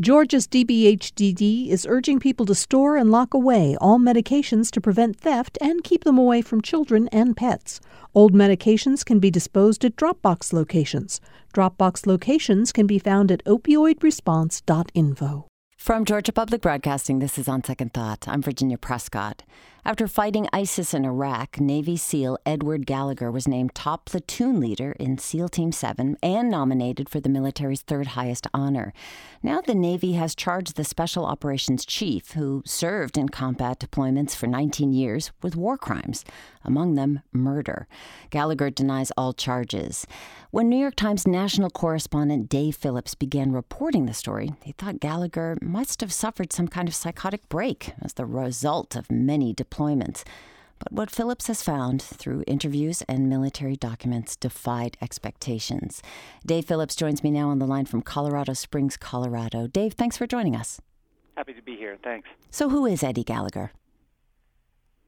Georgia's DBHDD is urging people to store and lock away all medications to prevent theft and keep them away from children and pets. Old medications can be disposed at Dropbox locations. Dropbox locations can be found at opioidresponse.info. From Georgia Public Broadcasting, this is On Second Thought. I'm Virginia Prescott. After fighting ISIS in Iraq, Navy SEAL Edward Gallagher was named top platoon leader in SEAL Team 7 and nominated for the military's third highest honor. Now the Navy has charged the Special Operations Chief, who served in combat deployments for 19 years, with war crimes, among them murder. Gallagher denies all charges. When New York Times national correspondent Dave Phillips began reporting the story, he thought Gallagher must have suffered some kind of psychotic break as the result of many deployments deployments. But what Phillips has found through interviews and military documents defied expectations. Dave Phillips joins me now on the line from Colorado Springs, Colorado. Dave, thanks for joining us. Happy to be here. Thanks. So, who is Eddie Gallagher?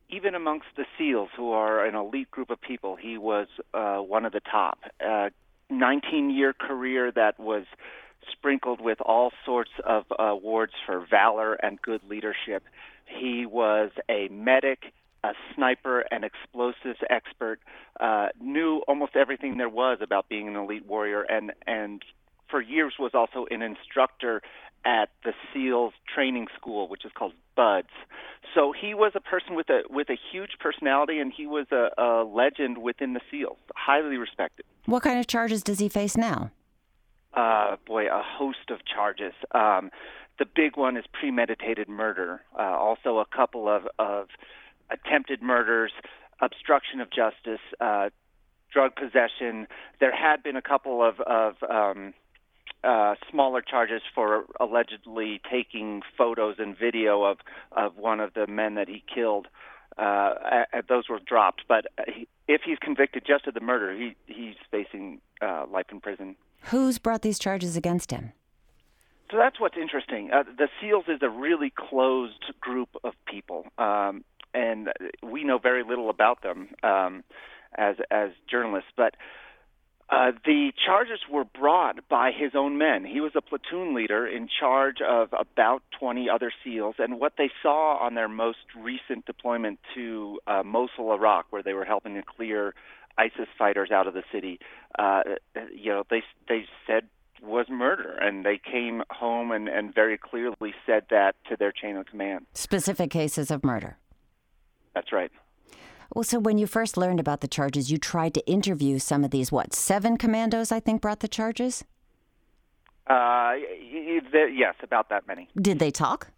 Even amongst the SEALs, who are an elite group of people, he was uh, one of the top. Uh, 19 year career that was sprinkled with all sorts of awards for valor and good leadership. He was a medic, a sniper, an explosives expert, uh, knew almost everything there was about being an elite warrior, and and for years was also an instructor at the SEALs training school, which is called BUD/S. So he was a person with a with a huge personality, and he was a, a legend within the SEALs, highly respected. What kind of charges does he face now? Uh, boy, a host of charges. Um, the big one is premeditated murder. Uh, also, a couple of, of attempted murders, obstruction of justice, uh, drug possession. There had been a couple of, of um, uh, smaller charges for allegedly taking photos and video of, of one of the men that he killed. Uh, those were dropped, but if he's convicted just of the murder, he, he's facing uh, life in prison. Who's brought these charges against him? So that's what's interesting. Uh, the SEALs is a really closed group of people, um, and we know very little about them um, as as journalists. But uh, the charges were brought by his own men. He was a platoon leader in charge of about 20 other SEALs, and what they saw on their most recent deployment to uh, Mosul, Iraq, where they were helping to clear ISIS fighters out of the city, uh, you know, they they said was murder. And they came home and, and very clearly said that to their chain of command. Specific cases of murder. That's right. Well, so when you first learned about the charges, you tried to interview some of these, what, seven commandos, I think, brought the charges? Uh, yes, about that many. Did they talk?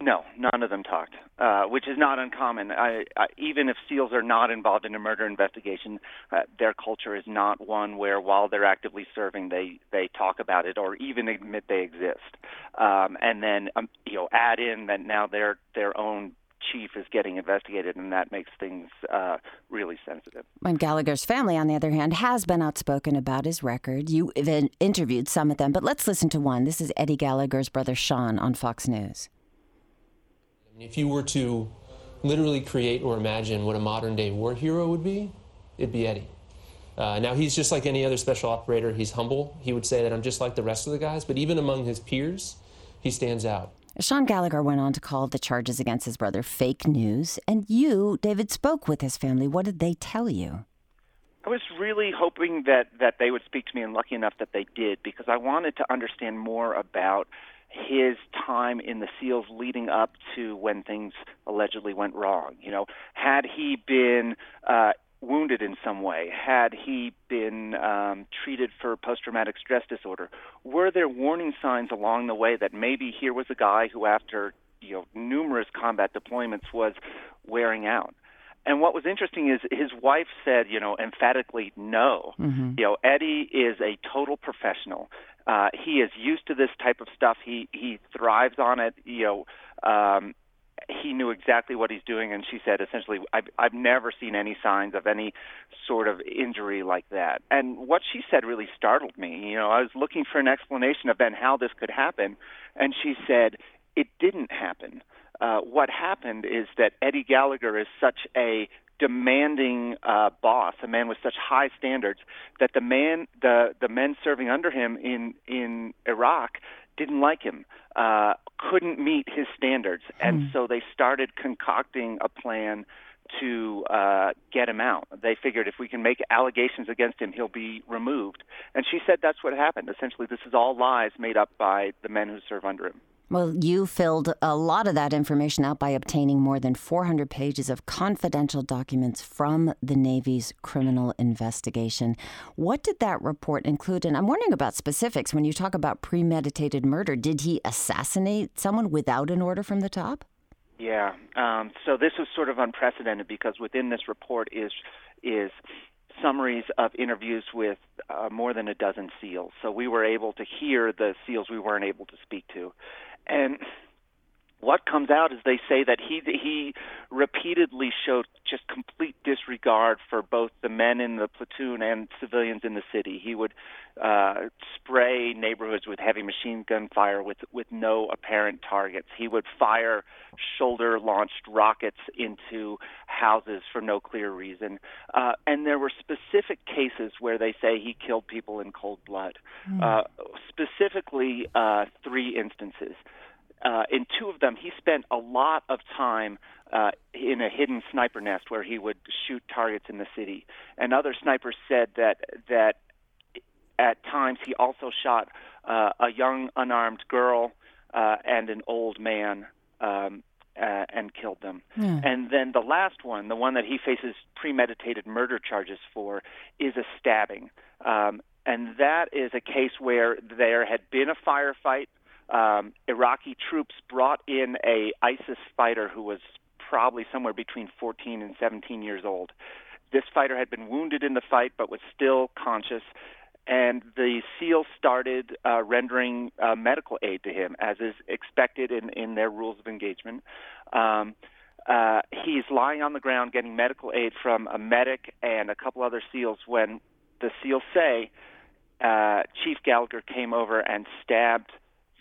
No, none of them talked, uh, which is not uncommon. I, I, even if SEALs are not involved in a murder investigation, uh, their culture is not one where, while they're actively serving, they they talk about it or even admit they exist. Um, and then um, you know, add in that now their their own chief is getting investigated, and that makes things uh, really sensitive. And Gallagher's family, on the other hand, has been outspoken about his record. You even interviewed some of them, but let's listen to one. This is Eddie Gallagher's brother Sean on Fox News. If you were to literally create or imagine what a modern day war hero would be, it'd be Eddie. Uh, now, he's just like any other special operator. He's humble. He would say that I'm just like the rest of the guys, but even among his peers, he stands out. Sean Gallagher went on to call the charges against his brother fake news. And you, David, spoke with his family. What did they tell you? I was really hoping that, that they would speak to me, and lucky enough that they did, because I wanted to understand more about his time in the SEALs leading up to when things allegedly went wrong. You know, had he been uh, wounded in some way? Had he been um, treated for post traumatic stress disorder? Were there warning signs along the way that maybe here was a guy who, after you know numerous combat deployments, was wearing out? And what was interesting is his wife said, you know, emphatically no. Mm-hmm. You know, Eddie is a total professional. Uh, he is used to this type of stuff. He he thrives on it. You know, um, he knew exactly what he's doing, and she said essentially, I've I've never seen any signs of any sort of injury like that. And what she said really startled me. You know, I was looking for an explanation of then how this could happen, and she said it didn't happen. Uh, what happened is that Eddie Gallagher is such a demanding uh, boss, a man with such high standards, that the man, the the men serving under him in in Iraq didn't like him, uh, couldn't meet his standards, and Hmm. so they started concocting a plan to uh, get him out. They figured if we can make allegations against him, he'll be removed. And she said that's what happened. Essentially, this is all lies made up by the men who serve under him. Well, you filled a lot of that information out by obtaining more than 400 pages of confidential documents from the Navy's criminal investigation. What did that report include? And I'm wondering about specifics. When you talk about premeditated murder, did he assassinate someone without an order from the top? Yeah. Um, so this was sort of unprecedented because within this report is is summaries of interviews with uh, more than a dozen SEALs. So we were able to hear the SEALs we weren't able to speak to, and what comes out is they say that he he repeatedly showed just complete disregard for both the men in the platoon and civilians in the city. He would uh, spray neighborhoods with heavy machine gun fire with with no apparent targets. He would fire shoulder launched rockets into houses for no clear reason. Uh, and there were specific cases where they say he killed people in cold blood. Uh, specifically, uh, three instances. Uh, in two of them, he spent a lot of time uh, in a hidden sniper nest where he would shoot targets in the city. And other snipers said that that at times he also shot uh, a young unarmed girl uh, and an old man um, uh, and killed them. And then the last one, the one that he faces premeditated murder charges for, is a stabbing. Um, and that is a case where there had been a firefight. Um, Iraqi troops brought in a ISIS fighter who was probably somewhere between 14 and 17 years old. This fighter had been wounded in the fight but was still conscious and the SEALs started uh, rendering uh, medical aid to him, as is expected in, in their rules of engagement. Um, uh, he's lying on the ground getting medical aid from a medic and a couple other SEALs when the SEALs say uh, Chief Gallagher came over and stabbed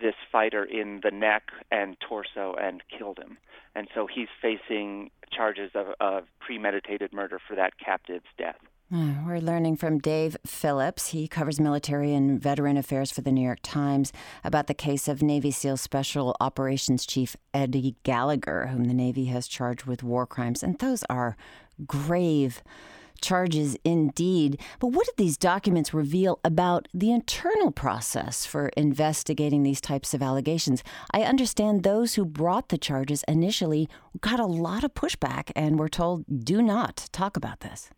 this fighter in the neck and torso and killed him. And so he's facing charges of, of premeditated murder for that captive's death. Uh, We're learning from Dave Phillips. He covers military and veteran affairs for the New York Times about the case of Navy SEAL Special Operations Chief Eddie Gallagher, whom the Navy has charged with war crimes. And those are grave charges indeed. But what did these documents reveal about the internal process for investigating these types of allegations? I understand those who brought the charges initially got a lot of pushback and were told, do not talk about this.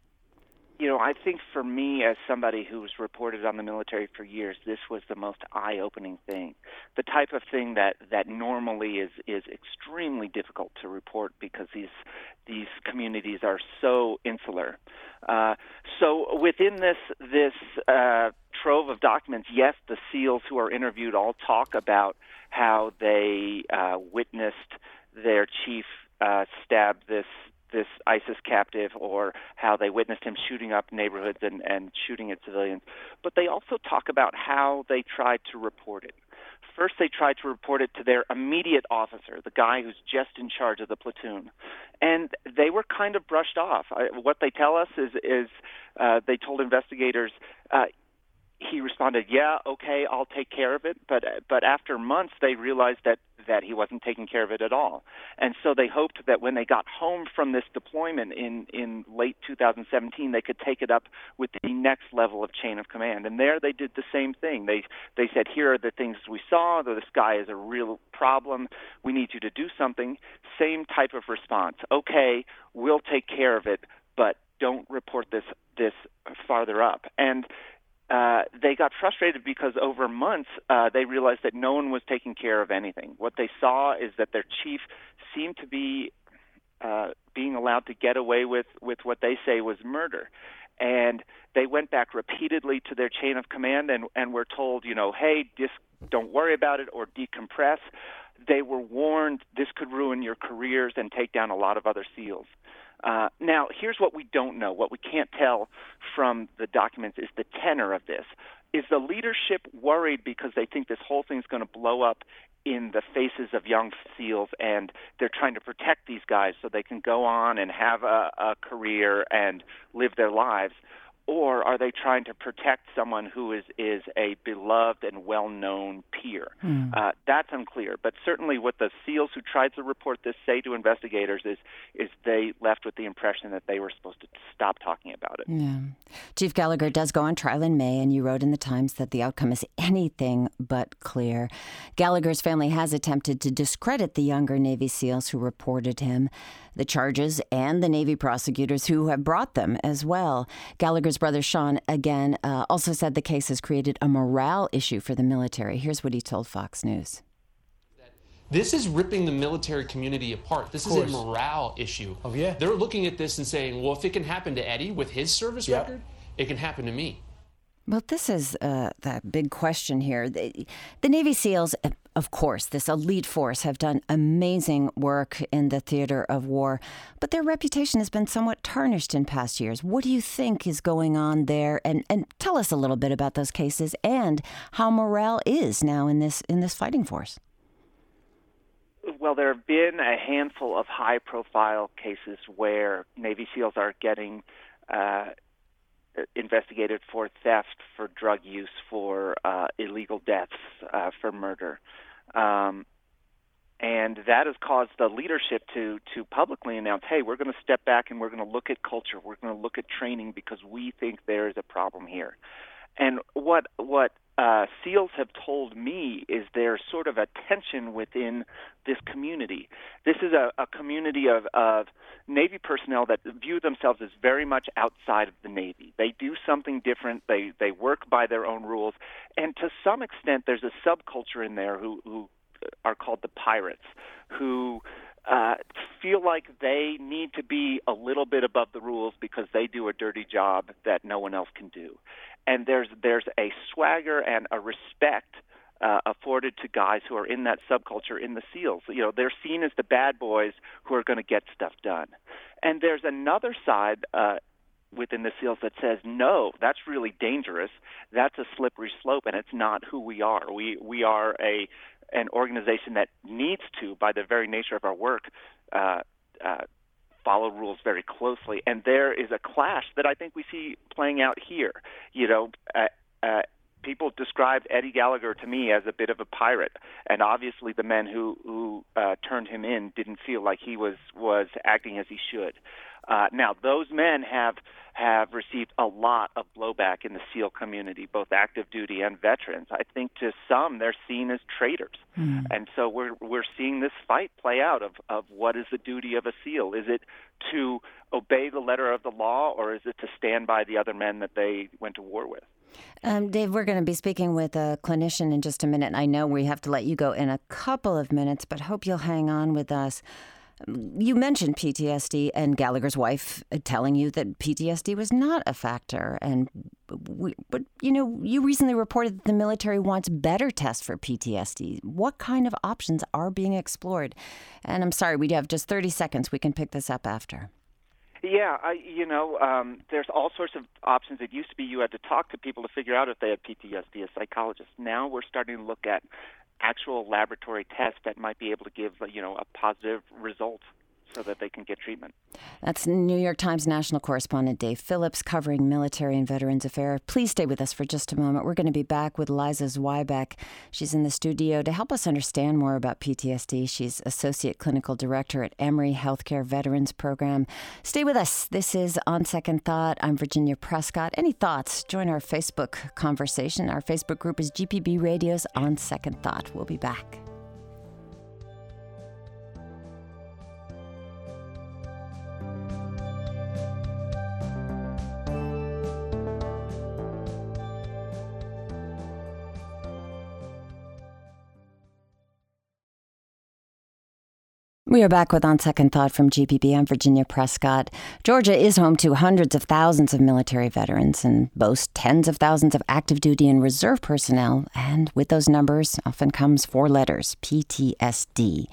You know, I think for me, as somebody who's reported on the military for years, this was the most eye-opening thing. The type of thing that that normally is is extremely difficult to report because these these communities are so insular. Uh, so within this this uh, trove of documents, yes, the SEALs who are interviewed all talk about how they uh, witnessed their chief uh, stab this this ISIS captive or how they witnessed him shooting up neighborhoods and, and shooting at civilians. But they also talk about how they tried to report it. First, they tried to report it to their immediate officer, the guy who's just in charge of the platoon, and they were kind of brushed off. I, what they tell us is, is uh, they told investigators, uh, he responded, "Yeah, okay, I'll take care of it." But but after months, they realized that that he wasn't taking care of it at all, and so they hoped that when they got home from this deployment in in late 2017, they could take it up with the next level of chain of command. And there, they did the same thing. They they said, "Here are the things we saw. Though this guy is a real problem. We need you to do something." Same type of response. Okay, we'll take care of it, but don't report this this farther up. And uh, they got frustrated because over months uh, they realized that no one was taking care of anything. What they saw is that their chief seemed to be uh, being allowed to get away with, with what they say was murder. And they went back repeatedly to their chain of command and, and were told, you know, hey, dis- don't worry about it or decompress. They were warned this could ruin your careers and take down a lot of other SEALs. Uh, now, here's what we don't know. What we can't tell from the documents is the tenor of this. Is the leadership worried because they think this whole thing's going to blow up in the faces of young SEALs and they're trying to protect these guys so they can go on and have a, a career and live their lives? Or are they trying to protect someone who is is a beloved and well known peer? Mm. Uh, that's unclear. But certainly, what the SEALs who tried to report this say to investigators is is they left with the impression that they were supposed to stop talking about it. Yeah. Chief Gallagher does go on trial in May, and you wrote in the Times that the outcome is anything but clear. Gallagher's family has attempted to discredit the younger Navy SEALs who reported him the charges and the Navy prosecutors who have brought them as well. Gallagher's brother Sean, again, uh, also said the case has created a morale issue for the military. Here's what he told Fox News. This is ripping the military community apart. This is a morale issue. Oh, yeah. They're looking at this and saying, well, if it can happen to Eddie with his service yep. record, it can happen to me. Well, this is uh, the big question here. The, the, Navy SEALs, of course, this elite force, have done amazing work in the theater of war, but their reputation has been somewhat tarnished in past years. What do you think is going on there? And, and tell us a little bit about those cases and how morale is now in this in this fighting force. Well, there have been a handful of high-profile cases where Navy SEALs are getting. Uh, investigated for theft, for drug use, for uh, illegal deaths, uh, for murder. Um, and that has caused the leadership to to publicly announce, "Hey, we're going to step back and we're going to look at culture. We're going to look at training because we think there is a problem here." And what what uh, SEALs have told me is there's sort of a tension within this community. This is a, a community of, of Navy personnel that view themselves as very much outside of the Navy. They do something different. They they work by their own rules, and to some extent, there's a subculture in there who who are called the pirates, who uh, feel like they need to be a little bit above the rules because they do a dirty job that no one else can do and there's there's a swagger and a respect uh, afforded to guys who are in that subculture in the SEALs. You know, they're seen as the bad boys who are going to get stuff done. And there's another side uh, within the SEALs that says, no, that's really dangerous. That's a slippery slope, and it's not who we are. We we are a an organization that needs to, by the very nature of our work, uh, uh, follow rules very closely. And there is a clash that I think we see playing out here. You know, uh, uh, people described Eddie Gallagher to me as a bit of a pirate, and obviously the men who who uh, turned him in didn't feel like he was was acting as he should. Uh, now, those men have have received a lot of blowback in the SEAL community, both active duty and veterans. I think to some they're seen as traitors, mm. and so we're we're seeing this fight play out of of what is the duty of a SEAL? Is it to obey the letter of the law, or is it to stand by the other men that they went to war with? Um, Dave, we're going to be speaking with a clinician in just a minute. I know we have to let you go in a couple of minutes, but hope you'll hang on with us. You mentioned PTSD and Gallagher's wife uh, telling you that PTSD was not a factor. And we, but you know, you recently reported that the military wants better tests for PTSD. What kind of options are being explored? And I'm sorry, we have just 30 seconds. We can pick this up after. Yeah, I, you know, um, there's all sorts of options. It used to be you had to talk to people to figure out if they had PTSD, a psychologist. Now we're starting to look at actual laboratory test that might be able to give you know a positive result so that they can get treatment. That's New York Times national correspondent Dave Phillips covering military and veterans affairs. Please stay with us for just a moment. We're going to be back with Liza Zwiebach. She's in the studio to help us understand more about PTSD. She's Associate Clinical Director at Emory Healthcare Veterans Program. Stay with us. This is On Second Thought. I'm Virginia Prescott. Any thoughts? Join our Facebook conversation. Our Facebook group is GPB Radio's On Second Thought. We'll be back. We are back with On Second Thought from GPB. I'm Virginia Prescott. Georgia is home to hundreds of thousands of military veterans and boasts tens of thousands of active duty and reserve personnel. And with those numbers often comes four letters PTSD.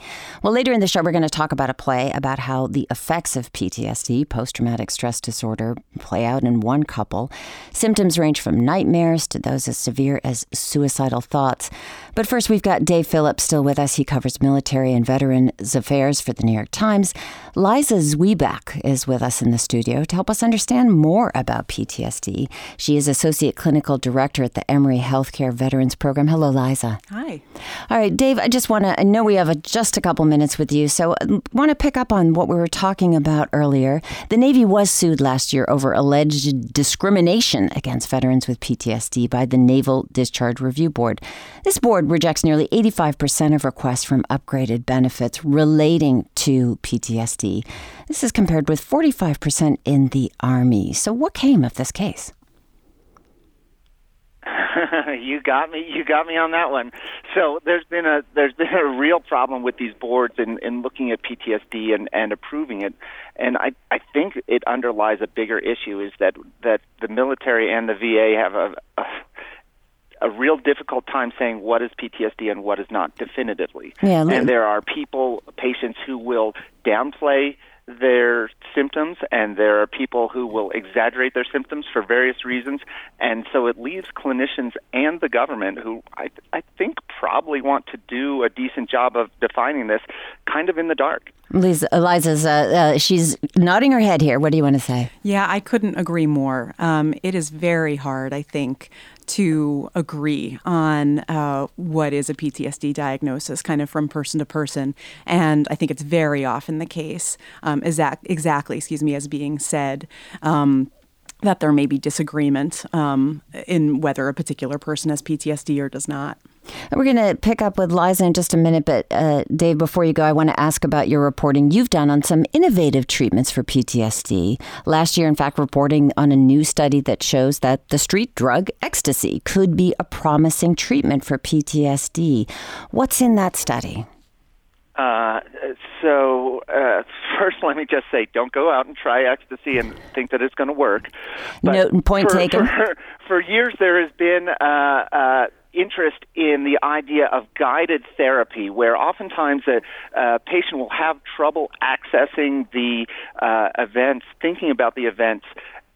Well, later in the show, we're going to talk about a play about how the effects of PTSD, post traumatic stress disorder, play out in one couple. Symptoms range from nightmares to those as severe as suicidal thoughts. But first, we've got Dave Phillips still with us. He covers military and veterans affairs for the New York Times. Liza Zwiebach is with us in the studio to help us understand more about PTSD. She is Associate Clinical Director at the Emory Healthcare Veterans Program. Hello, Liza. Hi. All right, Dave, I just want to, I know we have a, just a couple minutes with you, so I uh, want to pick up on what we were talking about earlier. The Navy was sued last year over alleged discrimination against veterans with PTSD by the Naval Discharge Review Board. This board rejects nearly 85% of requests from upgraded benefits relating to PTSD. This is compared with 45% in the Army. So, what came of this case? you got me. You got me on that one. So there's been a there's been a real problem with these boards in, in looking at PTSD and, and approving it, and I I think it underlies a bigger issue is that that the military and the VA have a, a a real difficult time saying what is PTSD and what is not definitively. Yeah, and there are people, patients who will downplay their symptoms, and there are people who will exaggerate their symptoms for various reasons, and so it leaves clinicians and the government, who I, I think probably want to do a decent job of defining this, kind of in the dark. Liza, Eliza's, uh, uh, she's nodding her head here. What do you want to say? Yeah, I couldn't agree more. Um, it is very hard, I think, to agree on uh, what is a PTSD diagnosis, kind of from person to person. And I think it's very often the case, um, exact, exactly, excuse me, as being said. Um, that there may be disagreement um, in whether a particular person has PTSD or does not. We're going to pick up with Liza in just a minute, but uh, Dave, before you go, I want to ask about your reporting you've done on some innovative treatments for PTSD. Last year, in fact, reporting on a new study that shows that the street drug ecstasy could be a promising treatment for PTSD. What's in that study? Uh, so uh, first, let me just say, don't go out and try ecstasy and think that it's going to work. But no point for, taken. For, for, years, there has been uh, uh interest in the idea of guided therapy, where oftentimes a, a patient will have trouble accessing the uh, events, thinking about the events,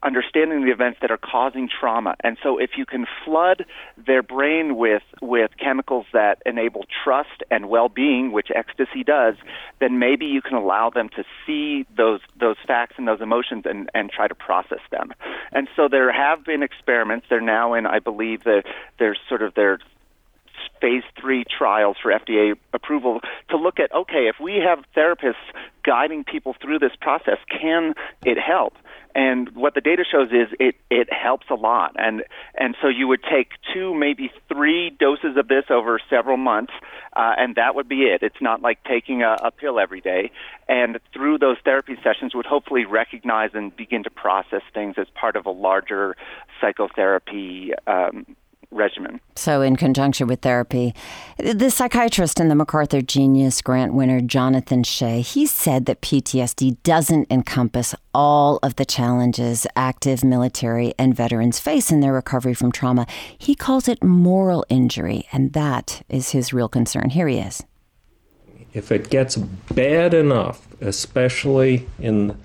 understanding the events that are causing trauma. And so if you can flood their brain with, with chemicals that enable trust and well-being, which ecstasy does, then maybe you can allow them to see those, those facts and those emotions and, and try to process them. And so there have been experiments. They're now in, I believe, the, there's sort of their phase three trials for FDA approval to look at okay, if we have therapists guiding people through this process, can it help? And what the data shows is it, it helps a lot. And, and so you would take two, maybe three doses of this over several months, uh, and that would be it. It's not like taking a, a pill every day. And through those therapy sessions would hopefully recognize and begin to process things as part of a larger psychotherapy um, regimen. So, in conjunction with therapy, the psychiatrist and the MacArthur Genius Grant winner Jonathan Shay, he said that PTSD doesn't encompass all of the challenges active military and veterans face in their recovery from trauma. He calls it moral injury, and that is his real concern. Here he is. If it gets bad enough, especially in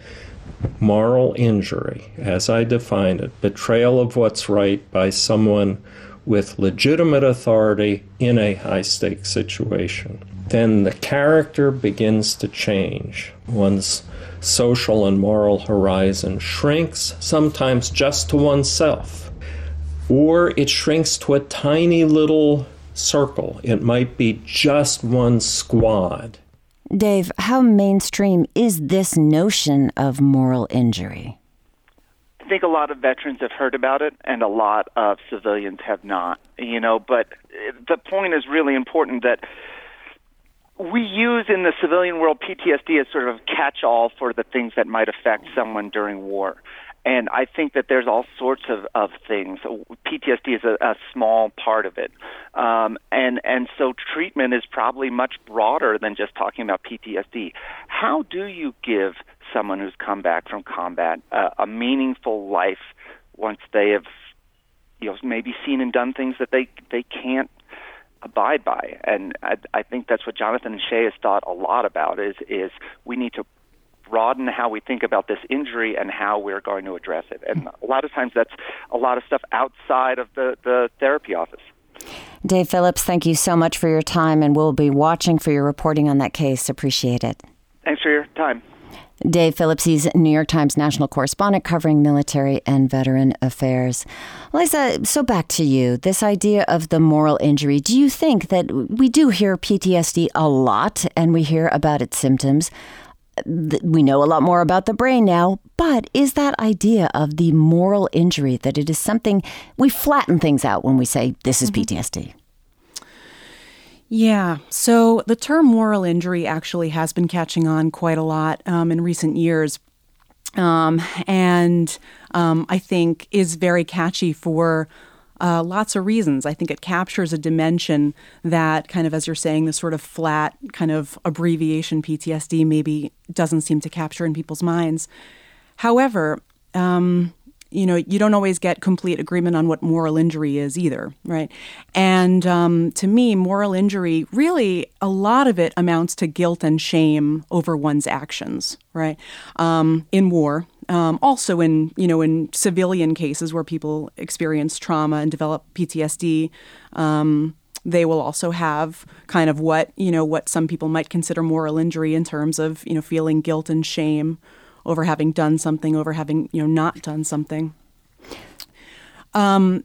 moral injury, as I define it, betrayal of what's right by someone with legitimate authority in a high stakes situation. Then the character begins to change. One's social and moral horizon shrinks, sometimes just to oneself, or it shrinks to a tiny little circle. It might be just one squad. Dave, how mainstream is this notion of moral injury? I think a lot of veterans have heard about it, and a lot of civilians have not. You know, but the point is really important that we use in the civilian world PTSD as sort of catch-all for the things that might affect someone during war. And I think that there's all sorts of, of things. PTSD is a, a small part of it. Um, and, and so treatment is probably much broader than just talking about PTSD. How do you give someone who's come back from combat uh, a meaningful life once they have you know maybe seen and done things that they they can't abide by and I, I think that's what Jonathan and Shay has thought a lot about is is we need to broaden how we think about this injury and how we're going to address it and a lot of times that's a lot of stuff outside of the the therapy office Dave Phillips, thank you so much for your time, and we'll be watching for your reporting on that case. Appreciate it. Thanks for your time. Dave Phillips, he's New York Times national correspondent covering military and veteran affairs. Lisa, so back to you. This idea of the moral injury. Do you think that we do hear PTSD a lot and we hear about its symptoms? We know a lot more about the brain now, but is that idea of the moral injury that it is something we flatten things out when we say this is mm-hmm. PTSD? Yeah. So the term moral injury actually has been catching on quite a lot um, in recent years. Um, and um, I think is very catchy for uh, lots of reasons. I think it captures a dimension that, kind of, as you're saying, the sort of flat kind of abbreviation PTSD maybe doesn't seem to capture in people's minds. However, um, you know, you don't always get complete agreement on what moral injury is either, right? And um, to me, moral injury really, a lot of it amounts to guilt and shame over one's actions, right? Um, in war, um, also in you know in civilian cases where people experience trauma and develop PTSD. Um, they will also have kind of what you know what some people might consider moral injury in terms of you know feeling guilt and shame over having done something, over having you know not done something. Um,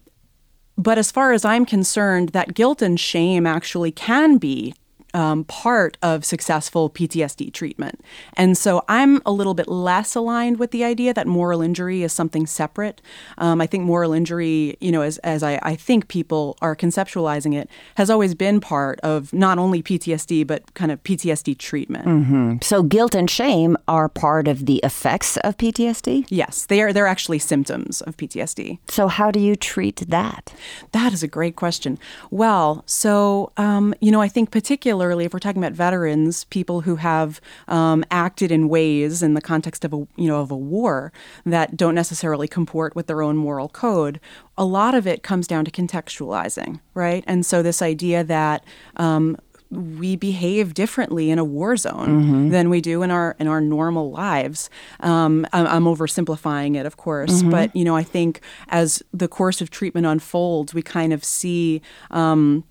but as far as I'm concerned, that guilt and shame actually can be um, part of successful PTSD treatment. And so I'm a little bit less aligned with the idea that moral injury is something separate. Um, I think moral injury, you know, as, as I, I think people are conceptualizing it, has always been part of not only PTSD, but kind of PTSD treatment. Mm-hmm. So guilt and shame are part of the effects of PTSD? Yes, they are, they're actually symptoms of PTSD. So how do you treat that? That is a great question. Well, so, um, you know, I think particularly particularly if we're talking about veterans, people who have um, acted in ways in the context of a you know of a war that don't necessarily comport with their own moral code. A lot of it comes down to contextualizing, right? And so this idea that um, we behave differently in a war zone mm-hmm. than we do in our in our normal lives. Um, I'm, I'm, oversimplifying it, of course, mm-hmm. but you know, I think as the course of treatment unfolds, we kind of see. Um,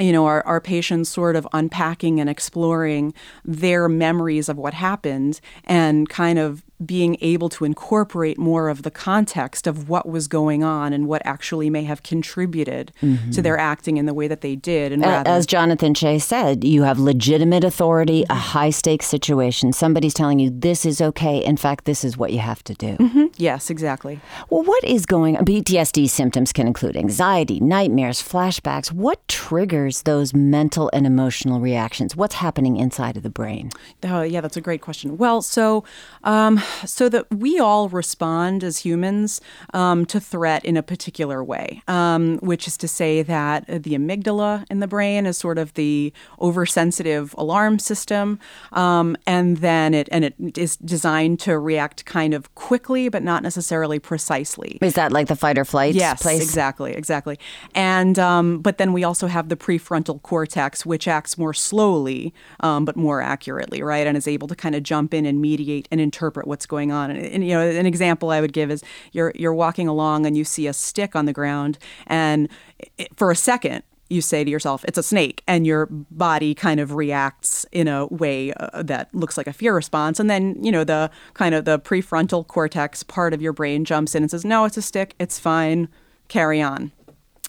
you know, our, our patients sort of unpacking and exploring their memories of what happened and kind of being able to incorporate more of the context of what was going on and what actually may have contributed mm-hmm. to their acting in the way that they did. And rather, as Jonathan Shay said, you have legitimate authority, a high stakes situation. Somebody's telling you this is okay. In fact, this is what you have to do. Mm-hmm. Yes, exactly. Well, what is going on? PTSD symptoms can include anxiety, nightmares, flashbacks. What triggers those mental and emotional reactions? What's happening inside of the brain? Oh, yeah, that's a great question. Well, so um, so that we all respond as humans um, to threat in a particular way, um, which is to say that the amygdala in the brain is sort of the oversensitive alarm system, um, and then it and it is designed to react kind of quickly, but not necessarily precisely. Is that like the fight or flight? Yes, place? exactly, exactly. And um, but then we also have the prefrontal cortex, which acts more slowly um, but more accurately, right, and is able to kind of jump in and mediate and interpret what's going on. And, and, you know, an example I would give is you're you're walking along and you see a stick on the ground, and it, for a second you say to yourself, it's a snake, and your body kind of reacts in a way uh, that looks like a fear response. And then, you know, the kind of the prefrontal cortex part of your brain jumps in and says, no, it's a stick, it's fine, carry on.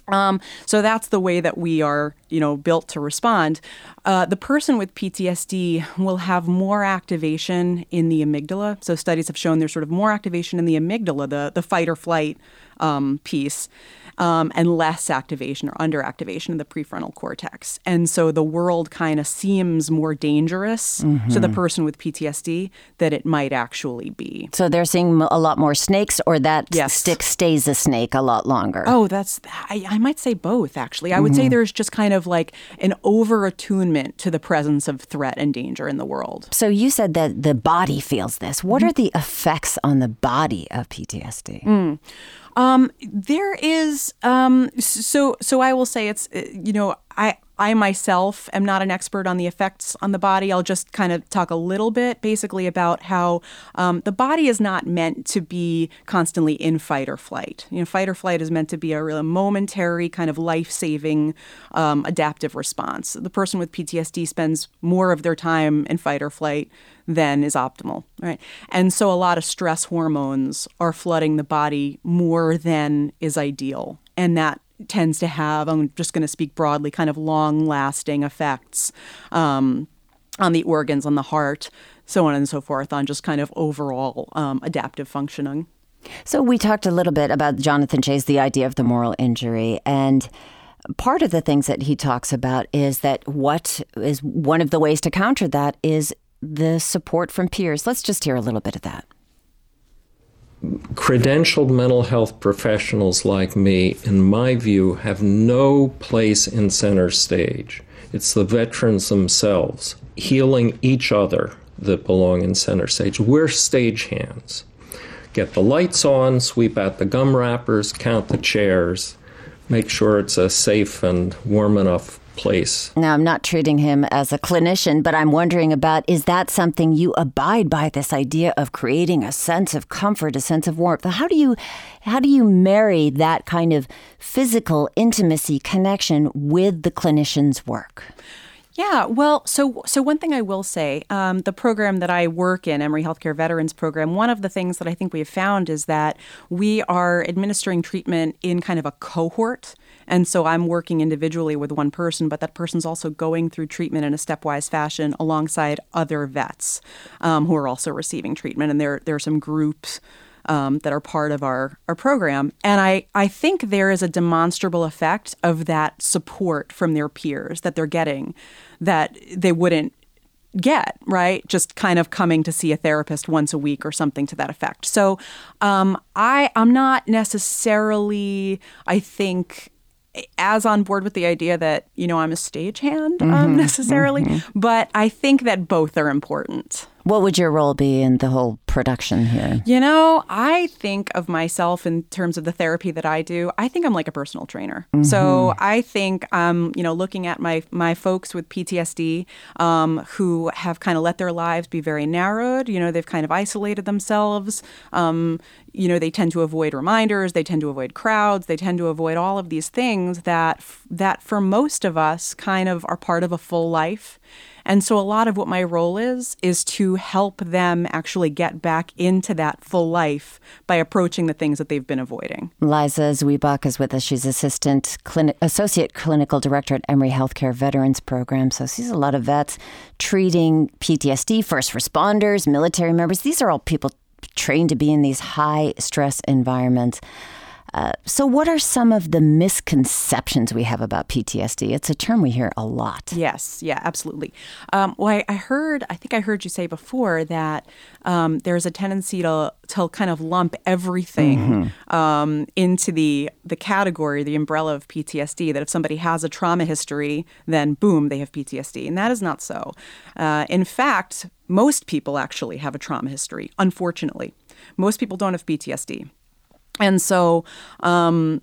Um, so that's the way that we are, you know, built to respond. Uh, the person with PTSD will have more activation in the amygdala. So studies have shown there's sort of more activation in the amygdala, the the fight or flight um, piece, um, and less activation or underactivation of the prefrontal cortex. And so the world kind of seems more dangerous mm-hmm. to the mm-hmm. person with PTSD that it might actually be. So they're seeing a lot more snakes, or that yes. stick stays a snake a lot longer. Oh, that's, I, I might say both, actually. I would mm-hmm. say there's just kind of like an over attunement to the presence of threat and danger in the world. So you said that the body feels this. What mm-hmm. are the effects on the body of PTSD? Mm. Um, there is um, so so I will say it's uh, you know I I myself am not an expert on the effects on the body. I'll just kind of talk a little bit basically about how um, the body is not meant to be constantly in fight or flight. You know, fight or flight is meant to be a real momentary kind of life saving um, adaptive response. The person with PTSD spends more of their time in fight or flight than is optimal, right? And so a lot of stress hormones are flooding the body more than is ideal. And that tends to have, I'm just going to speak broadly, kind of long lasting effects um, on the organs, on the heart, so on and so forth, on just kind of overall um, adaptive functioning. So we talked a little bit about Jonathan Shay's the idea of the moral injury and part of the things that he talks about is that what is one of the ways to counter that is the support from peers. Let's just hear a little bit of that. Credentialed mental health professionals like me, in my view, have no place in center stage. It's the veterans themselves healing each other that belong in center stage. We're stagehands. Get the lights on, sweep out the gum wrappers, count the chairs, make sure it's a safe and warm enough place. Now, I'm not treating him as a clinician, but I'm wondering about is that something you abide by this idea of creating a sense of comfort, a sense of warmth? How do you how do you marry that kind of physical intimacy connection with the clinician's work? Yeah, well, so so one thing I will say, um, the program that I work in, Emory Healthcare Veterans Program, one of the things that I think we have found is that we are administering treatment in kind of a cohort. And so I'm working individually with one person, but that person's also going through treatment in a stepwise fashion alongside other vets um, who are also receiving treatment. And there, there are some groups um, that are part of our, our program. And I, I think there is a demonstrable effect of that support from their peers that they're getting that they wouldn't get, right? Just kind of coming to see a therapist once a week or something to that effect. So um, I, I'm not necessarily, I think, as on board with the idea that you know I'm a stagehand um, mm-hmm, necessarily, mm-hmm. but I think that both are important. What would your role be in the whole production here? You know, I think of myself in terms of the therapy that I do. I think I'm like a personal trainer. Mm-hmm. So I think, um, you know, looking at my my folks with PTSD um, who have kind of let their lives be very narrowed. You know, they've kind of isolated themselves. Um, you know, they tend to avoid reminders. They tend to avoid crowds. They tend to avoid all of these things that that for most of us kind of are part of a full life. And so a lot of what my role is is to help them actually get back into that full life by approaching the things that they've been avoiding. Liza Zwiebach is with us. She's assistant associate clinical director at Emory Healthcare Veterans Program. So sees a lot of vets treating PTSD, first responders, military members. These are all people trained to be in these high stress environments. Uh, so, what are some of the misconceptions we have about PTSD? It's a term we hear a lot. Yes, yeah, absolutely. Um, well, I, I, heard, I think I heard you say before that um, there's a tendency to to kind of lump everything mm-hmm. um, into the the category, the umbrella of PTSD. That if somebody has a trauma history, then boom, they have PTSD, and that is not so. Uh, in fact, most people actually have a trauma history. Unfortunately, most people don't have PTSD. And so, um,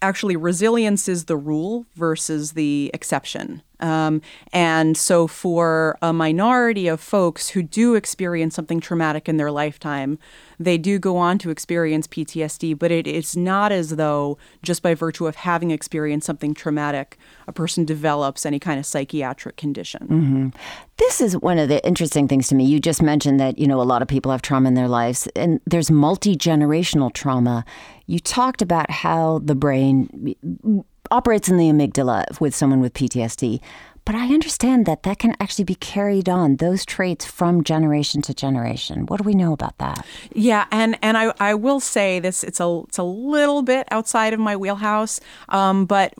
actually, resilience is the rule versus the exception. Um, and so, for a minority of folks who do experience something traumatic in their lifetime, they do go on to experience PTSD, but it is not as though just by virtue of having experienced something traumatic, a person develops any kind of psychiatric condition. Mm-hmm. This is one of the interesting things to me. You just mentioned that, you know, a lot of people have trauma in their lives, and there's multi generational trauma. You talked about how the brain operates in the amygdala with someone with PTSD. But I understand that that can actually be carried on, those traits from generation to generation. What do we know about that? Yeah, and, and I, I will say this, it's a, it's a little bit outside of my wheelhouse, um, but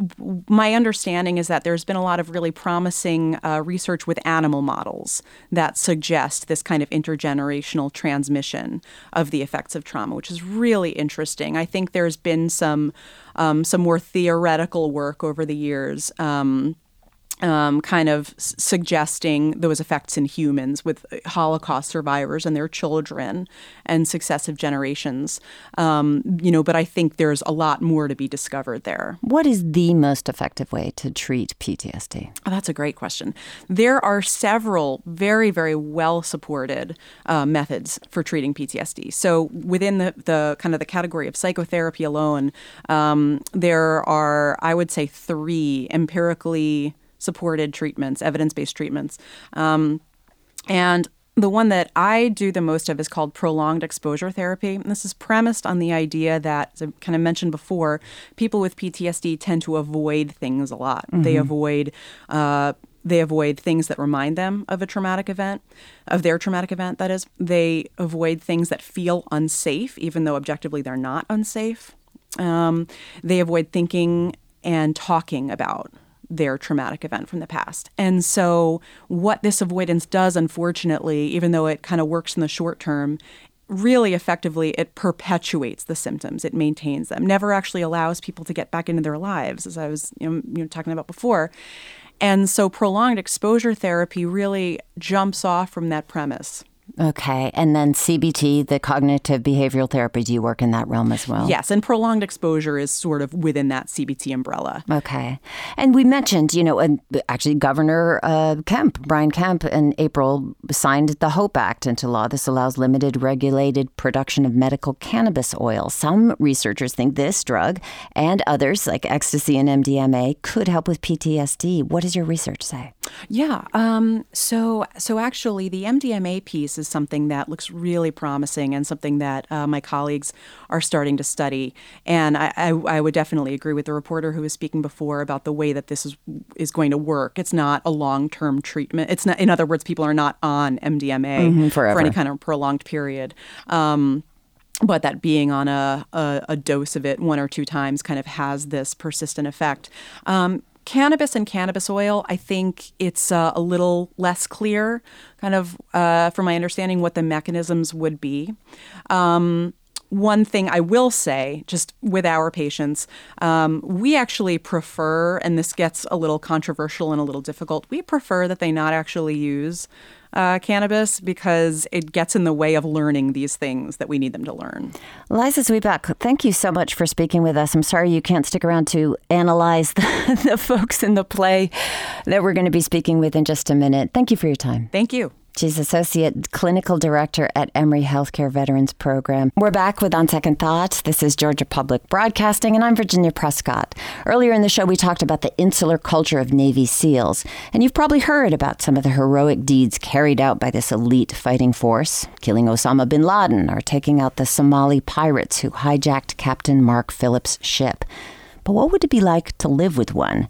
my understanding is that there's been a lot of really promising uh, research with animal models that suggest this kind of intergenerational transmission of the effects of trauma, which is really interesting. I think there's been some, um, some more theoretical work over the years. Um, um, kind of s- suggesting those effects in humans with Holocaust survivors and their children and successive generations. Um, you know, but I think there's a lot more to be discovered there. What is the most effective way to treat PTSD? Oh, that's a great question. There are several very, very well supported uh, methods for treating PTSD. So within the, the kind of the category of psychotherapy alone, um, there are, I would say, three empirically supported treatments, evidence based treatments. Um, and the one that I do the most of is called prolonged exposure therapy. And this is premised on the idea that, as I kind of mentioned before, people with PTSD tend to avoid things a lot. Mm-hmm. They avoid uh, they avoid things that remind them of a traumatic event, of their traumatic event. That is, they avoid things that feel unsafe, even though objectively they're not unsafe. Um, they avoid thinking and talking about their traumatic event from the past. And so, what this avoidance does, unfortunately, even though it kind of works in the short term, really effectively, it perpetuates the symptoms. It maintains them. Never actually allows people to get back into their lives, as I was you know, you know, talking about before. And so, prolonged exposure therapy really jumps off from that premise. Okay. And then CBT, the cognitive behavioral therapy, do you work in that realm as well? Yes. And prolonged exposure is sort of within that CBT umbrella. Okay. And we mentioned, you know, actually Governor uh, Kemp, Brian Kemp, in April signed the HOPE Act into law. This allows limited regulated production of medical cannabis oil. Some researchers think this drug and others, like ecstasy and MDMA, could help with PTSD. What does your research say? Yeah. Um, so, so actually, the MDMA piece is something that looks really promising and something that uh, my colleagues are starting to study. And I, I, I, would definitely agree with the reporter who was speaking before about the way that this is is going to work. It's not a long term treatment. It's not, in other words, people are not on MDMA mm-hmm, for any kind of prolonged period. Um, but that being on a, a, a, dose of it one or two times kind of has this persistent effect. Um, cannabis and cannabis oil, I think it's uh, a little less clear, kind of, uh, from my understanding, what the mechanisms would be. Um, one thing I will say, just with our patients, um, we actually prefer, and this gets a little controversial and a little difficult, we prefer that they not actually use uh, cannabis because it gets in the way of learning these things that we need them to learn. Liza Zwiebach, thank you so much for speaking with us. I'm sorry you can't stick around to analyze the, the folks in the play that we're going to be speaking with in just a minute. Thank you for your time. Thank you. She's Associate Clinical Director at Emory Healthcare Veterans Program. We're back with On Second Thoughts. This is Georgia Public Broadcasting, and I'm Virginia Prescott. Earlier in the show, we talked about the insular culture of Navy SEALs, and you've probably heard about some of the heroic deeds carried out by this elite fighting force, killing Osama bin Laden or taking out the Somali pirates who hijacked Captain Mark Phillips' ship. But what would it be like to live with one?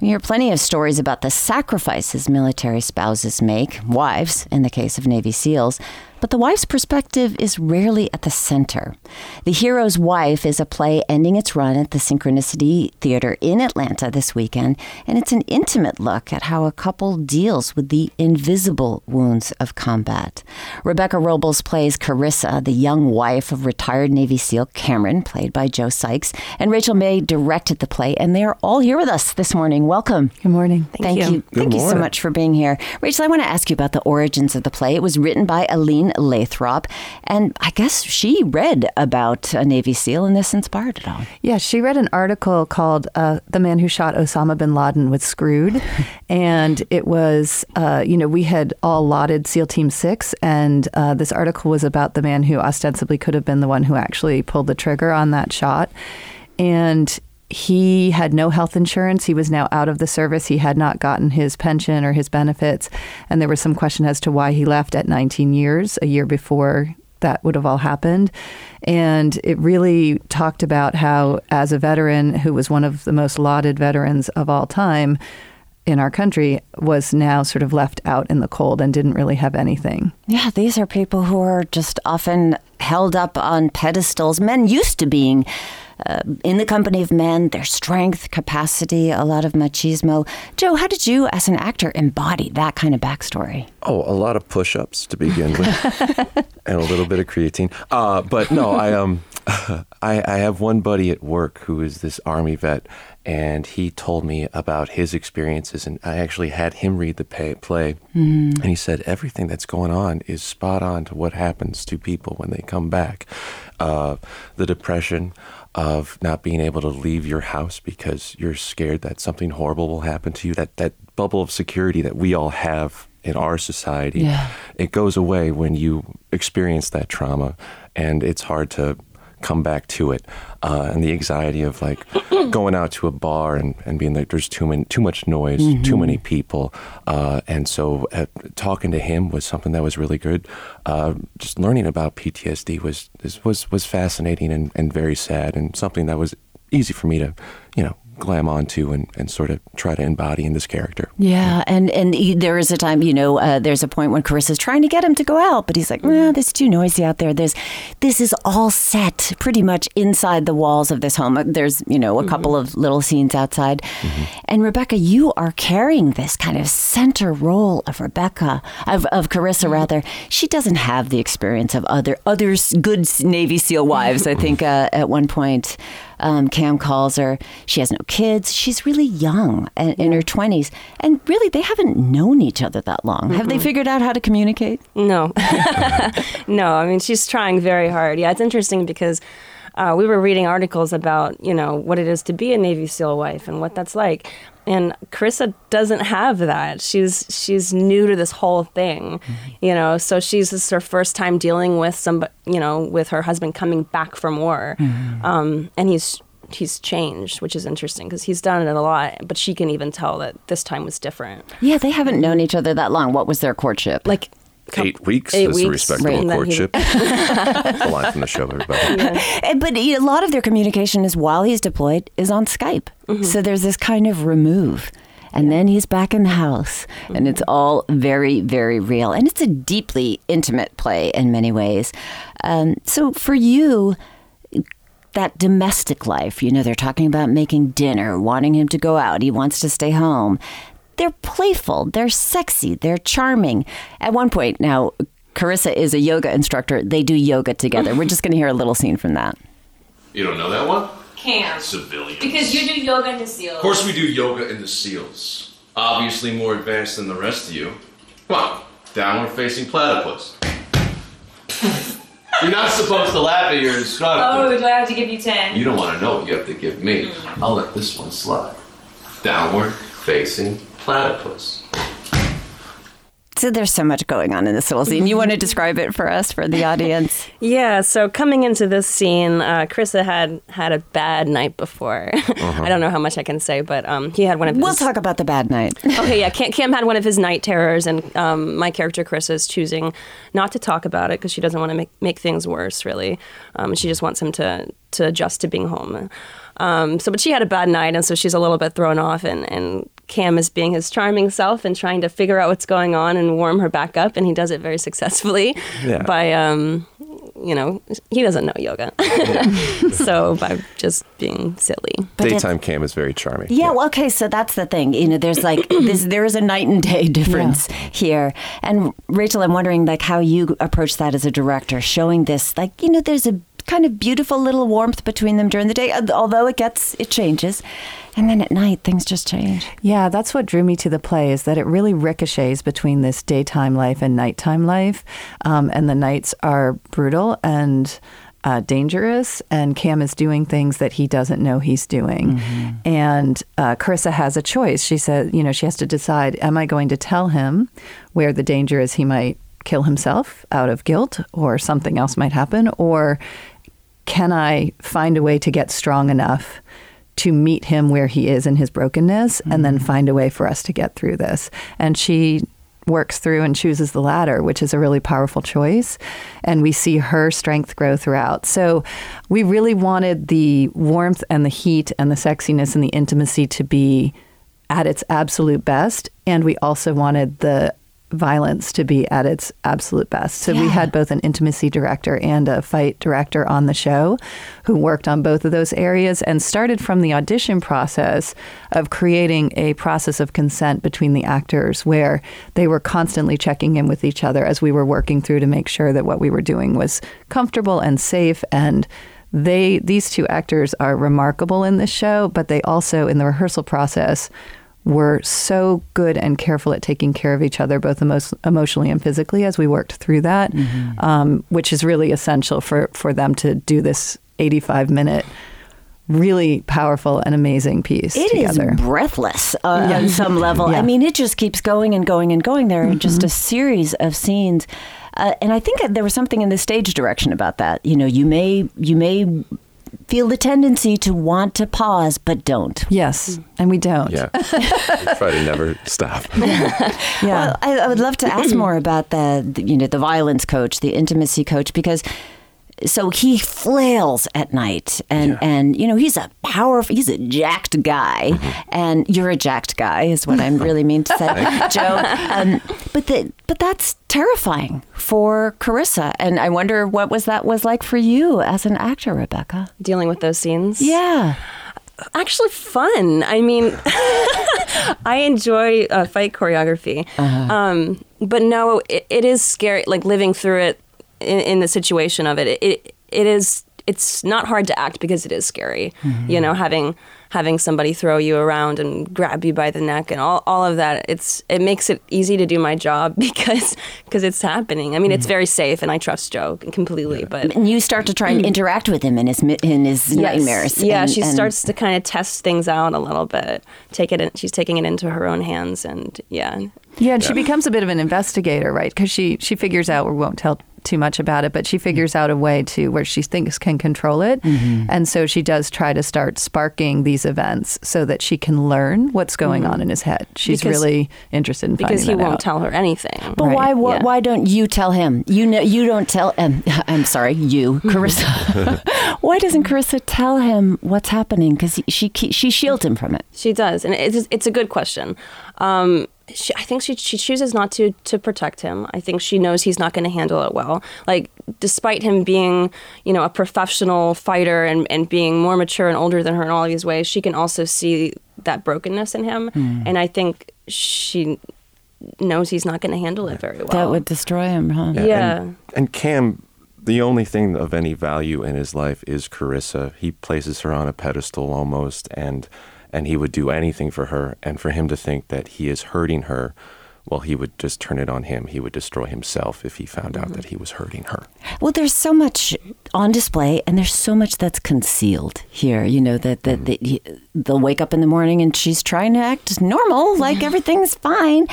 We hear plenty of stories about the sacrifices military spouses make, wives in the case of Navy SEALs, but the wife's perspective is rarely at the center. The Hero's Wife is a play ending its run at the Synchronicity Theater in Atlanta this weekend, and it's an intimate look at how a couple deals with the invisible wounds of combat. Rebecca Robles plays Carissa, the young wife of retired Navy SEAL Cameron, played by Joe Sykes, and Rachel May directed the play, and they are all here with us this morning. Welcome. Good morning. Thank, Thank you. you. Thank morning. you so much for being here. Rachel, I want to ask you about the origins of the play. It was written by Aline Lathrop, and I guess she read about a Navy SEAL, and this inspired it all. Yeah, she read an article called uh, "The Man Who Shot Osama bin Laden Was Screwed," and it was, uh, you know, we had all lauded SEAL Team Six, and uh, this article was about the man who ostensibly could have been the one who actually pulled the trigger on that shot, and he had no health insurance. He was now out of the service. He had not gotten his pension or his benefits. And there was some question as to why he left at 19 years, a year before that would have all happened. And it really talked about how, as a veteran who was one of the most lauded veterans of all time in our country, was now sort of left out in the cold and didn't really have anything. Yeah, these are people who are just often held up on pedestals. Men used to being uh, in the company of men, their strength, capacity, a lot of machismo. Joe, how did you, as an actor, embody that kind of backstory? Oh, a lot of push-ups to begin with, and a little bit of creatine. Uh, but no, I um, I, I have one buddy at work who is this army vet, and he told me about his experiences. And I actually had him read the pay, play, mm. and he said everything that's going on is spot on to what happens to people when they come back. Uh, the depression of not being able to leave your house because you're scared that something horrible will happen to you. That that bubble of security that we all have in our society, yeah. it goes away when you experience that trauma, and it's hard to come back to it. Uh, and the anxiety of like going out to a bar and, and being like, there's too many, too much noise, mm-hmm. too many people. Uh, and so uh, talking to him was something that was really good. Uh, just learning about PTSD was, was, was fascinating and, and very sad and something that was easy for me to, you know, glam onto and, and sort of try to embody in this character. Yeah, and and he, there is a time, you know, uh, there's a point when Carissa's trying to get him to go out, but he's like, "Well, this is too noisy out there." There's this is all set pretty much inside the walls of this home. There's you know a mm-hmm. couple of little scenes outside, mm-hmm. and Rebecca, you are carrying this kind of center role of Rebecca of of Carissa mm-hmm. rather. She doesn't have the experience of other others good Navy SEAL wives. I think uh, at one point um, Cam calls her. She has no kids. She's really young and in her 20s. And really, they haven't known each other that long. Mm-hmm. Have they figured out how to communicate? No. no, I mean, she's trying very hard. Yeah, it's interesting because. Uh, we were reading articles about you know what it is to be a Navy SEAL wife and what that's like, and Carissa doesn't have that. She's she's new to this whole thing, mm-hmm. you know. So she's this is her first time dealing with some, you know, with her husband coming back from war, mm-hmm. um, and he's he's changed, which is interesting because he's done it a lot. But she can even tell that this time was different. Yeah, they haven't known each other that long. What was their courtship? Like eight weeks eight is weeks, a respectable right. courtship. the line from the show, everybody. Yeah. But a lot of their communication is while he's deployed is on Skype. Mm-hmm. So there's this kind of remove. And then he's back in the house, mm-hmm. and it's mm-hmm. all very, very real. And it's a deeply intimate play in many ways. Um, so for you, that domestic life, you know, they're talking about making dinner, wanting him to go out, he wants to stay home they're playful, they're sexy, they're charming. At one point, now, Carissa is a yoga instructor. They do yoga together. We're just going to hear a little scene from that. You don't know that one? Can't. Civilians. Because you do yoga in the SEALs. Of course, we do yoga in the SEALs. Obviously, more advanced than the rest of you. Come on, downward facing platypus. You're not supposed to laugh at your instructor. Oh, do I have to give you 10? You don't want to know what you have to give me. Mm. I'll let this one slide. Downward facing platypus. So there's so much going on in this little scene. You want to describe it for us, for the audience? yeah. So coming into this scene, uh, Carissa had had a bad night before. Uh-huh. I don't know how much I can say, but um, he had one of. His... We'll talk about the bad night. okay. Yeah. Cam, Cam, had one of his night terrors, and um, my character Carissa is choosing not to talk about it because she doesn't want to make make things worse. Really, um, she just wants him to to adjust to being home. Um, so, but she had a bad night, and so she's a little bit thrown off, and, and Cam is being his charming self and trying to figure out what's going on and warm her back up, and he does it very successfully yeah. by, um, you know, he doesn't know yoga, so by just being silly. But Daytime Cam is very charming. Yeah, yeah, well, okay, so that's the thing. You know, there's like this, there is a night and day difference yeah. here. And Rachel, I'm wondering like how you approach that as a director, showing this like you know, there's a kind of beautiful little warmth between them during the day, although it gets it changes. And then at night, things just change. Yeah, that's what drew me to the play is that it really ricochets between this daytime life and nighttime life. Um, and the nights are brutal and uh, dangerous, and Cam is doing things that he doesn't know he's doing. Mm-hmm. And uh, Carissa has a choice. She says, you know, she has to decide: Am I going to tell him where the danger is? He might kill himself out of guilt, or something else might happen, or can I find a way to get strong enough to meet him where he is in his brokenness mm-hmm. and then mm-hmm. find a way for us to get through this? And she works through and chooses the latter, which is a really powerful choice. And we see her strength grow throughout. So we really wanted the warmth and the heat and the sexiness and the intimacy to be at its absolute best. And we also wanted the violence to be at its absolute best. So we had both an intimacy director and a fight director on the show who worked on both of those areas and started from the audition process of creating a process of consent between the actors where they were constantly checking in with each other as we were working through to make sure that what we were doing was comfortable and safe and they these two actors are remarkable in this show, but they also in the rehearsal process were so good and careful at taking care of each other, both emo- emotionally and physically, as we worked through that, um, which is really essential for, for them to do this 85 minute, really powerful and amazing piece It is together. breathless uh, on some level. Yeah. I mean, it just keeps going and going and going. There are just a series of scenes, uh, and I think there was something in the stage direction about that. You know, you may you may feel the tendency to want to pause, but don't. Yes, and we don't. Yeah. We try to never stop. Yeah. Well, I, I would love to ask more about the, the, you know, the violence coach, the intimacy coach, because so he flails at night, and and you know he's a powerful, he's a jacked guy, and you're a jacked guy is what I'm really mean to say, Joe. Um, but the, but that's terrifying for Carissa, and I wonder what was that was like for you as an actor, Rebecca. Dealing with those scenes. Yeah. actually fun. I mean, I enjoy uh, fight choreography, um, but no, it, it is scary. Like living through it in, in the situation of it, it, it, it is. It's not hard to act because it is scary. Mm-hmm. You know, having having somebody throw you around and grab you by the neck and all, all of that. It's it makes it easy to do my job because because it's happening. I mean, it's mm-hmm. very safe and I trust Joe completely. But And you start to try and mm-hmm. interact with him in his in his Yes. nightmares. Yeah, and- she and- starts to kind of test things out a little bit. Take it. In, she's taking it into her own hands, and yeah, Yeah, and she becomes a bit of an investigator, right? Because she she figures out, we won't tell too much about it, but she figures out a way to where she thinks can control it, and so she does try to start sparking these events so that she can learn what's going on in his head. She's Because- really interested in finding out because he that won't out. tell her anything. But why? Why, Yeah. why don't you tell him? You know, you don't tell. Um, I'm sorry, you, Carissa. why doesn't Carissa tell him what's happening? Because she she shields him from it. She does, and it's it's a good question. Um, she, I think she she chooses not to to protect him. I think she knows he's not going to handle it well. Like despite him being you know a professional fighter and and being more mature and older than her in all these ways, she can also see that brokenness in him, hmm. and I think she knows he's not going to handle it very well. That would destroy him, huh? Yeah. And, and Cam, the only thing of any value in his life is Carissa. He places her on a pedestal almost, and and he would do anything for her. And for him to think that he is hurting her, well, he would just turn it on him. He would destroy himself if he found out that he was hurting her. Well, there's so much on display, and there's so much that's concealed here. You know that that, that he, they'll wake up in the morning and she's trying to act normal, like everything's fine,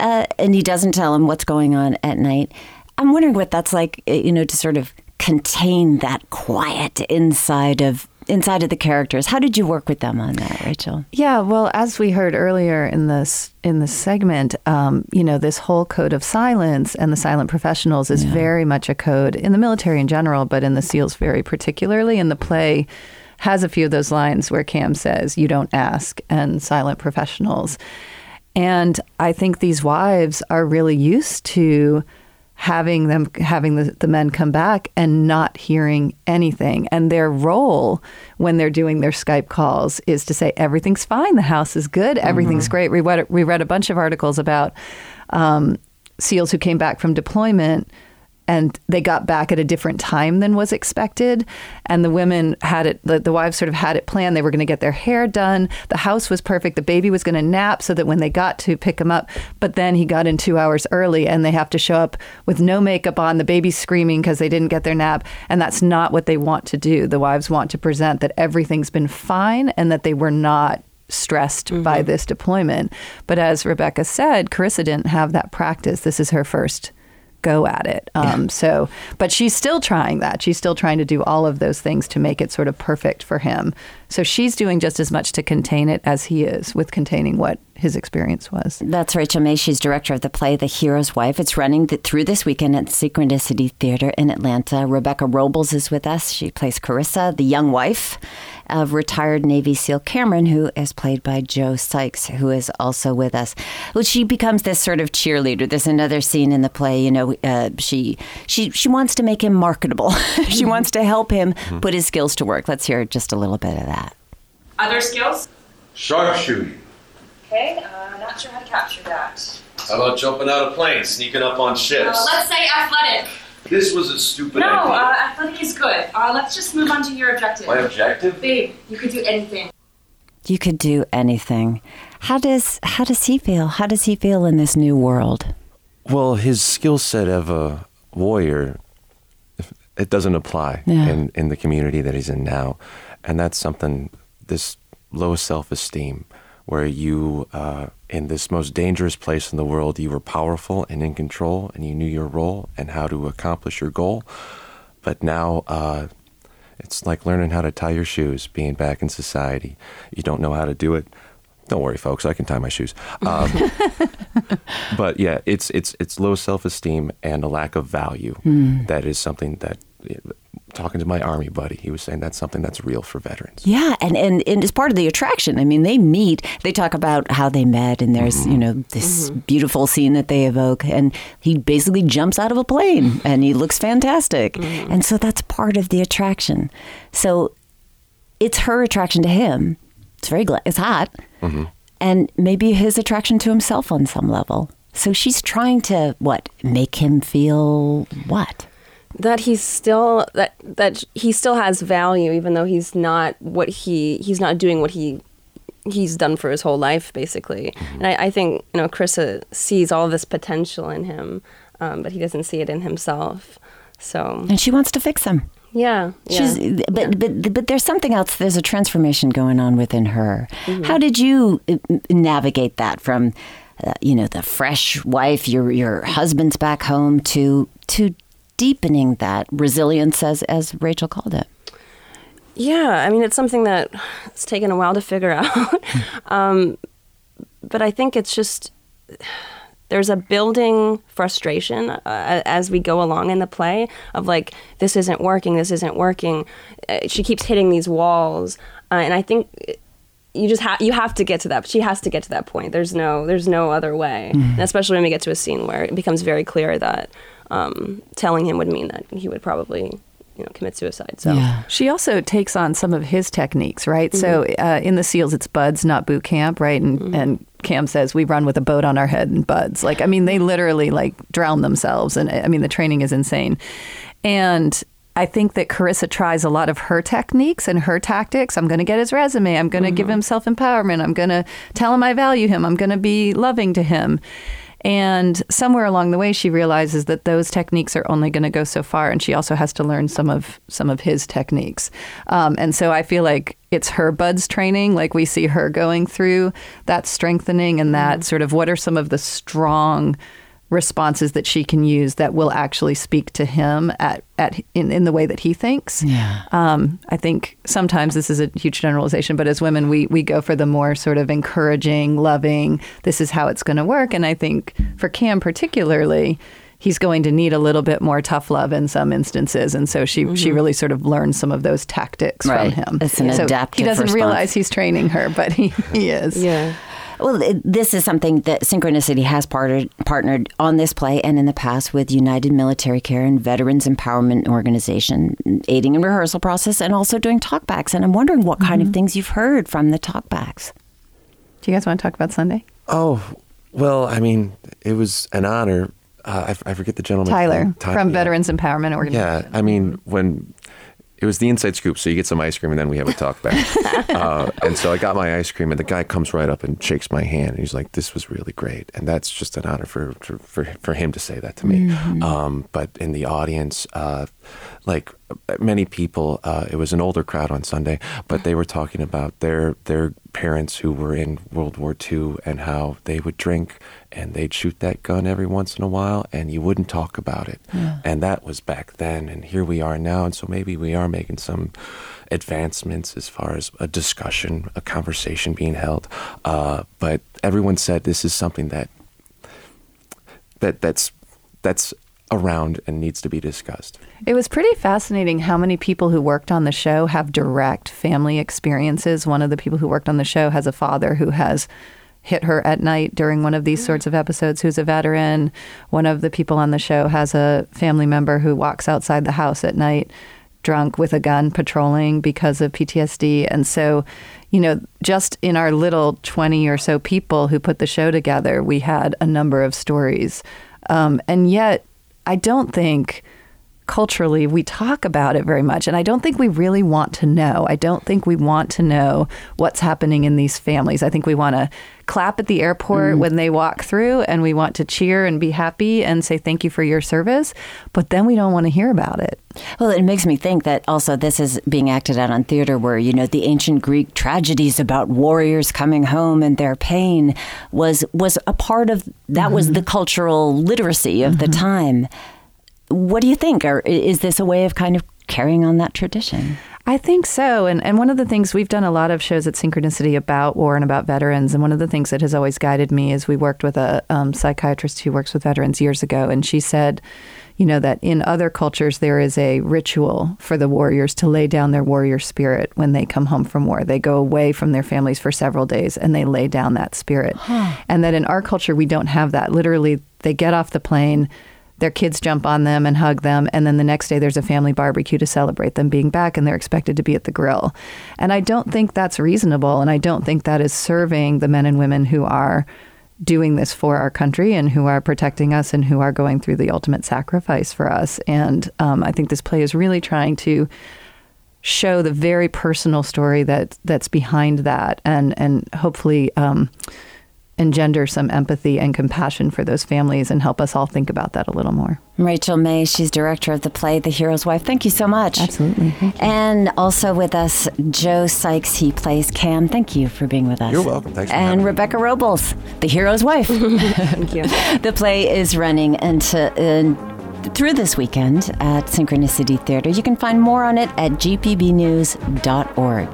uh, and he doesn't tell him what's going on at night. I'm wondering what that's like. uh, You know, to sort of contain that quiet inside of inside of the characters. How did you work with them on that, Rachel? Yeah, well, as we heard earlier in this in this segment, um, you know, this whole code of silence and the silent professionals is very much a code in the military in general, but in the SEALs very particularly. And the play has a few of those lines where Cam says, "You don't ask," and silent professionals. And I think these wives are really used to having them having the, the men come back and not hearing anything. And their role when they're doing their skype calls is to say everything's fine. The house is good. Everything's great. We read, we read a bunch of articles about um, seals who came back from deployment and they got back at a different time than was expected. And the women had it the, the wives sort of had it planned. They were going to get their hair done. The house was perfect. The baby was going to nap so that when they got to pick him up but then he got in two hours early and they have to show up with no makeup on. The baby screaming because they didn't get their nap. And that's not what they want to do. The wives want to present that everything's been fine and that they were not stressed by mm-hmm. this deployment. But as rebecca said carissa didn't have that practice. This is her first go at it. Um, So, but she's still trying that. She's still trying to do all of those things to make it sort of perfect for him, So she's doing just as much to contain it as he is with containing what his experience was. That's Rachel May. She's director of the play The Hero's Wife. It's running th- through this weekend at Synchronicity Theater in Atlanta. Rebecca Robles is with us. She plays Carissa, the young wife of retired Navy SEAL Cameron, who is played by Joe Sykes, who is also with us. Well, she becomes this sort of cheerleader. There's another scene in the play. You know, uh, she she she wants to make him marketable. she wants to help him put his skills to work. Let's hear just a little bit of that. Other skills? Sharpshooting. Okay, uh, not sure how to capture that. How about jumping out of planes, sneaking up on ships? Uh, let's say athletic. This was a stupid No, idea. uh, athletic is good. Uh, let's just move on to your objective. My objective? Babe, you could do anything. You could do anything. How does how does he feel? How does he feel in this new world? Well, his skill set of a warrior, it doesn't apply Yeah. in, in the community that he's in now. And that's something, this low self esteem, where you, uh, in this most dangerous place in the world, you were powerful and in control and you knew your role and how to accomplish your goal. But now, uh, it's like learning how to tie your shoes, being back in society. You don't know how to do it. Don't worry, folks. I can tie my shoes. Um, but yeah, it's it's it's low self esteem and a lack of value. Hmm. That is something that. Talking to my army buddy, he was saying that's something that's real for veterans. Yeah, and, and, and it's part of the attraction. I mean, they meet, they talk about how they met, and there's, mm-hmm. you know, this mm-hmm. beautiful scene that they evoke, and he basically jumps out of a plane and he looks fantastic. Mm-hmm. And so that's part of the attraction. So it's her attraction to him. It's very, gla- it's hot. And maybe his attraction to himself on some level. So she's trying to, what, make him feel what? That he's still that that he still has value even though he's not what he he's not doing what he he's done for his whole life basically and I, I think you know Carissa sees all this potential in him um, but he doesn't see it in himself so And she wants to fix him. yeah, yeah. She's, but, but but there's something else. There's a transformation going on within her. How did you uh, navigate that from, uh, you know, the fresh wife, your your husband's back home to to deepening that resilience, as as Rachel called it? Yeah, I mean, it's something that it's taken a while to figure out. um, but I think it's just there's a building frustration uh, as we go along in the play of like, this isn't working, this isn't working. Uh, she keeps hitting these walls. Uh, and I think you just have you have to get to that she has to get to that point there's no there's no other way and especially when we get to a scene where it becomes very clear that um, telling him would mean that he would probably you know commit suicide so She also takes on some of his techniques, right? So uh, in the SEALs, it's BUD/S, not boot camp, right? And and Cam says we run with a boat on our head and BUD/S. Like I mean, they literally like drown themselves, and I mean the training is insane. And I think that Carissa tries a lot of her techniques and her tactics. I'm going to get his resume. I'm going to give him self empowerment. I'm going to tell him I value him. I'm going to be loving to him. And somewhere along the way, she realizes that those techniques are only going to go so far, and she also has to learn some of some of his techniques. Um, and so I feel like it's her BUD/S training, like we see her going through that strengthening and that sort of what are some of the strong responses that she can use that will actually speak to him at, at in, in the way that he thinks. Yeah. Um, I think sometimes this is a huge generalization, but as women, we we go for the more sort of encouraging, loving. This is how it's going to work, and I think for Cam particularly. He's going to need a little bit more tough love in some instances, and so she she really sort of learns some of those tactics Right. from him. It's an so adaptive He doesn't response. realize he's training her, but he, he is. yeah Well, this is something that Synchronicity has partnered, partnered on this play and in the past with United Military Care and Veterans Empowerment Organization, aiding in rehearsal process and also doing talkbacks. And I'm wondering what kind of things you've heard from the talkbacks. Do you guys want to talk about Sunday? Oh, well, I mean, it was an honor. Uh, I, f- I forget the gentleman. Tyler Ty- from yeah. Veterans Empowerment Organization. Yeah, I mean, when it was the inside scoop, so you get some ice cream and then we have a talk back. uh, and so I got my ice cream, and the guy comes right up and shakes my hand, and he's like, "This was really great," and that's just an honor for for for, for him to say that to me. Um, but in the audience, uh, like many people. Uh, it was an older crowd on Sunday, but they were talking about their their parents who were in World War II and how they would drink and they'd shoot that gun every once in a while, and you wouldn't talk about it. Yeah. And that was back then, and here we are now, and so maybe we are making some advancements as far as a discussion, a conversation being held. Uh, but everyone said this is something that that that's that's around and needs to be discussed. It was pretty fascinating how many people who worked on the show have direct family experiences. One of the people who worked on the show has a father who has hit her at night during one of these sorts of episodes who's a veteran. One of the people on the show has a family member who walks outside the house at night drunk with a gun patrolling because of PTSD. And so, you know, just in our little 20 or so people who put the show together, we had a number of stories. Um, and yet, I don't think culturally we talk about it very much. And I don't think we really want to know. I don't think we want to know what's happening in these families. I think we want to clap at the airport mm. when they walk through and we want to cheer and be happy and say thank you for your service. But then we don't want to hear about it. Well, it makes me think that also this is being acted out on theater where, you know, the ancient Greek tragedies about warriors coming home and their pain was was a part of that mm-hmm. was the cultural literacy of mm-hmm. the time. What do you think? Or is this a way of kind of carrying on that tradition? I think so. And, and one of the things we've done a lot of shows at Synchronicity about war and about veterans. And one of the things that has always guided me is we worked with a um, psychiatrist who works with veterans years ago. And she said, you know, that in other cultures, there is a ritual for the warriors to lay down their warrior spirit when they come home from war. They go away from their families for several days and they lay down that spirit. Huh. And that in our culture, we don't have that. Literally, they get off the plane their kids jump on them and hug them and then the next day there's a family barbecue to celebrate them being back and they're expected to be at the grill. And i don't think that's reasonable and i don't think that is serving the men and women who are doing this for our country and who are protecting us and who are going through the ultimate sacrifice for us. And um, i think this play is really trying to show the very personal story that that's behind that and and hopefully um, engender some empathy and compassion for those families and help us all think about that a little more. Rachel May, she's director of the play The Hero's Wife. Thank you so much. Absolutely. And also with us, Joe Sykes. He plays Cam. Thank you for being with us. You're welcome. Thanks And Rebecca Robles, The Hero's Wife. Thank you. the play is running into. Uh, through this weekend at Synchronicity Theater. You can find more on it at gpbnews.org.